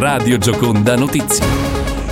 Radio Gioconda Notizie.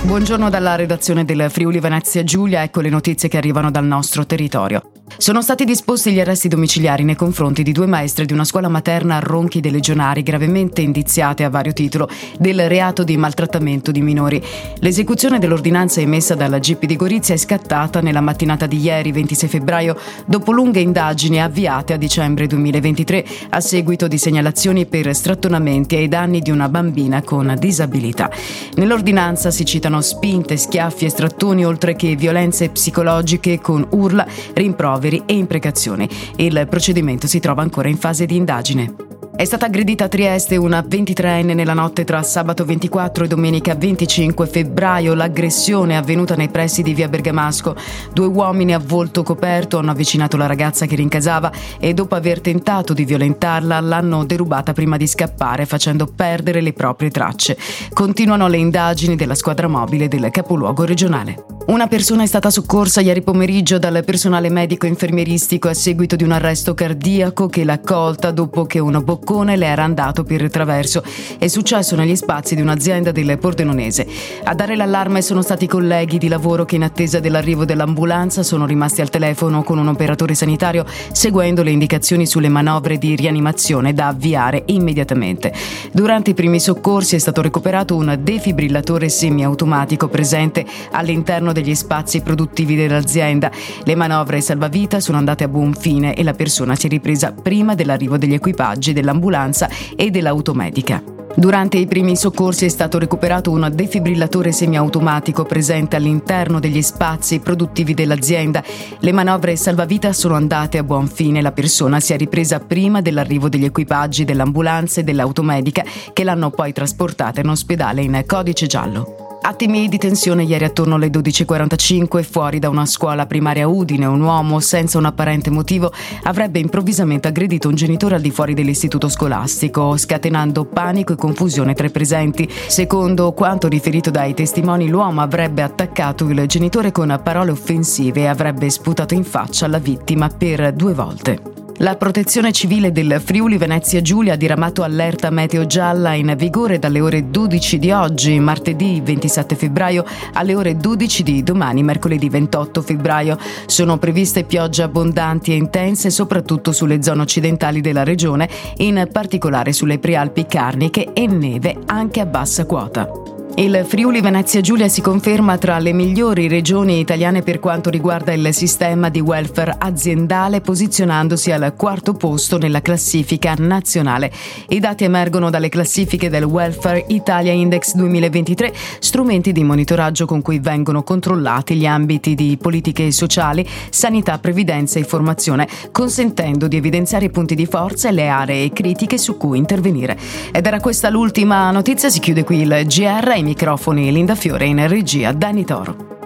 Buongiorno dalla redazione del Friuli Venezia Giulia, ecco le notizie che arrivano dal nostro territorio. Sono stati disposti gli arresti domiciliari nei confronti di due maestre di una scuola materna a Ronchi dei Legionari gravemente indiziate a vario titolo del reato di maltrattamento di minori. L'esecuzione dell'ordinanza emessa dalla GP di Gorizia è scattata nella mattinata di ieri, 26 febbraio, dopo lunghe indagini avviate a dicembre 2023 a seguito di segnalazioni per strattonamenti ai danni di una bambina con disabilità. Nell'ordinanza si citano spinte, schiaffi e strattoni oltre che violenze psicologiche con urla, rimproveri ricoveri e imprecazioni. Il procedimento si trova ancora in fase di indagine. È stata aggredita a Trieste una 23enne nella notte tra sabato 24 e domenica 25 febbraio. L'aggressione è avvenuta nei pressi di via Bergamasco. Due uomini a volto coperto hanno avvicinato la ragazza che rincasava e dopo aver tentato di violentarla l'hanno derubata prima di scappare facendo perdere le proprie tracce. Continuano le indagini della squadra mobile del capoluogo regionale. Una persona è stata soccorsa ieri pomeriggio dal personale medico infermieristico a seguito di un arresto cardiaco che l'ha accolta dopo che un boccone le era andato per traverso. È successo negli spazi di un'azienda del Pordenonese. A dare l'allarme sono stati i colleghi di lavoro che in attesa dell'arrivo dell'ambulanza sono rimasti al telefono con un operatore sanitario seguendo le indicazioni sulle manovre di rianimazione da avviare immediatamente. Durante i primi soccorsi è stato recuperato un defibrillatore semiautomatico presente all'interno degli spazi produttivi dell'azienda. Le manovre salvavita sono andate a buon fine e la persona si è ripresa prima dell'arrivo degli equipaggi dell'ambulanza e dell'automedica. Durante i primi soccorsi è stato recuperato un defibrillatore semiautomatico presente all'interno degli spazi produttivi dell'azienda. Le manovre salvavita sono andate a buon fine. La persona si è ripresa prima dell'arrivo degli equipaggi dell'ambulanza e dell'automedica che l'hanno poi trasportata in ospedale in codice giallo. Attimi di tensione ieri attorno alle 12.45 fuori da una scuola primaria Udine un uomo senza un apparente motivo avrebbe improvvisamente aggredito un genitore al di fuori dell'istituto scolastico scatenando panico e confusione tra i presenti. Secondo quanto riferito dai testimoni l'uomo avrebbe attaccato il genitore con parole offensive e avrebbe sputato in faccia la vittima per due volte. La protezione civile del Friuli Venezia Giulia ha diramato allerta meteo gialla in vigore dalle ore 12 di oggi, martedì 27 febbraio, alle ore 12 di domani, mercoledì 28 febbraio. Sono previste piogge abbondanti e intense soprattutto sulle zone occidentali della regione, in particolare sulle prealpi carniche e neve anche a bassa quota. Il Friuli Venezia Giulia si conferma tra le migliori regioni italiane per quanto riguarda il sistema di welfare aziendale, posizionandosi al quarto posto nella classifica nazionale. I dati emergono dalle classifiche del Welfare Italia Index 2023, strumenti di monitoraggio con cui vengono controllati gli ambiti di politiche sociali, sanità, previdenza e formazione, consentendo di evidenziare i punti di forza e le aree critiche su cui intervenire. Ed era questa l'ultima notizia, si chiude qui il GR microfoni Linda Fiore in regia Dani Toro.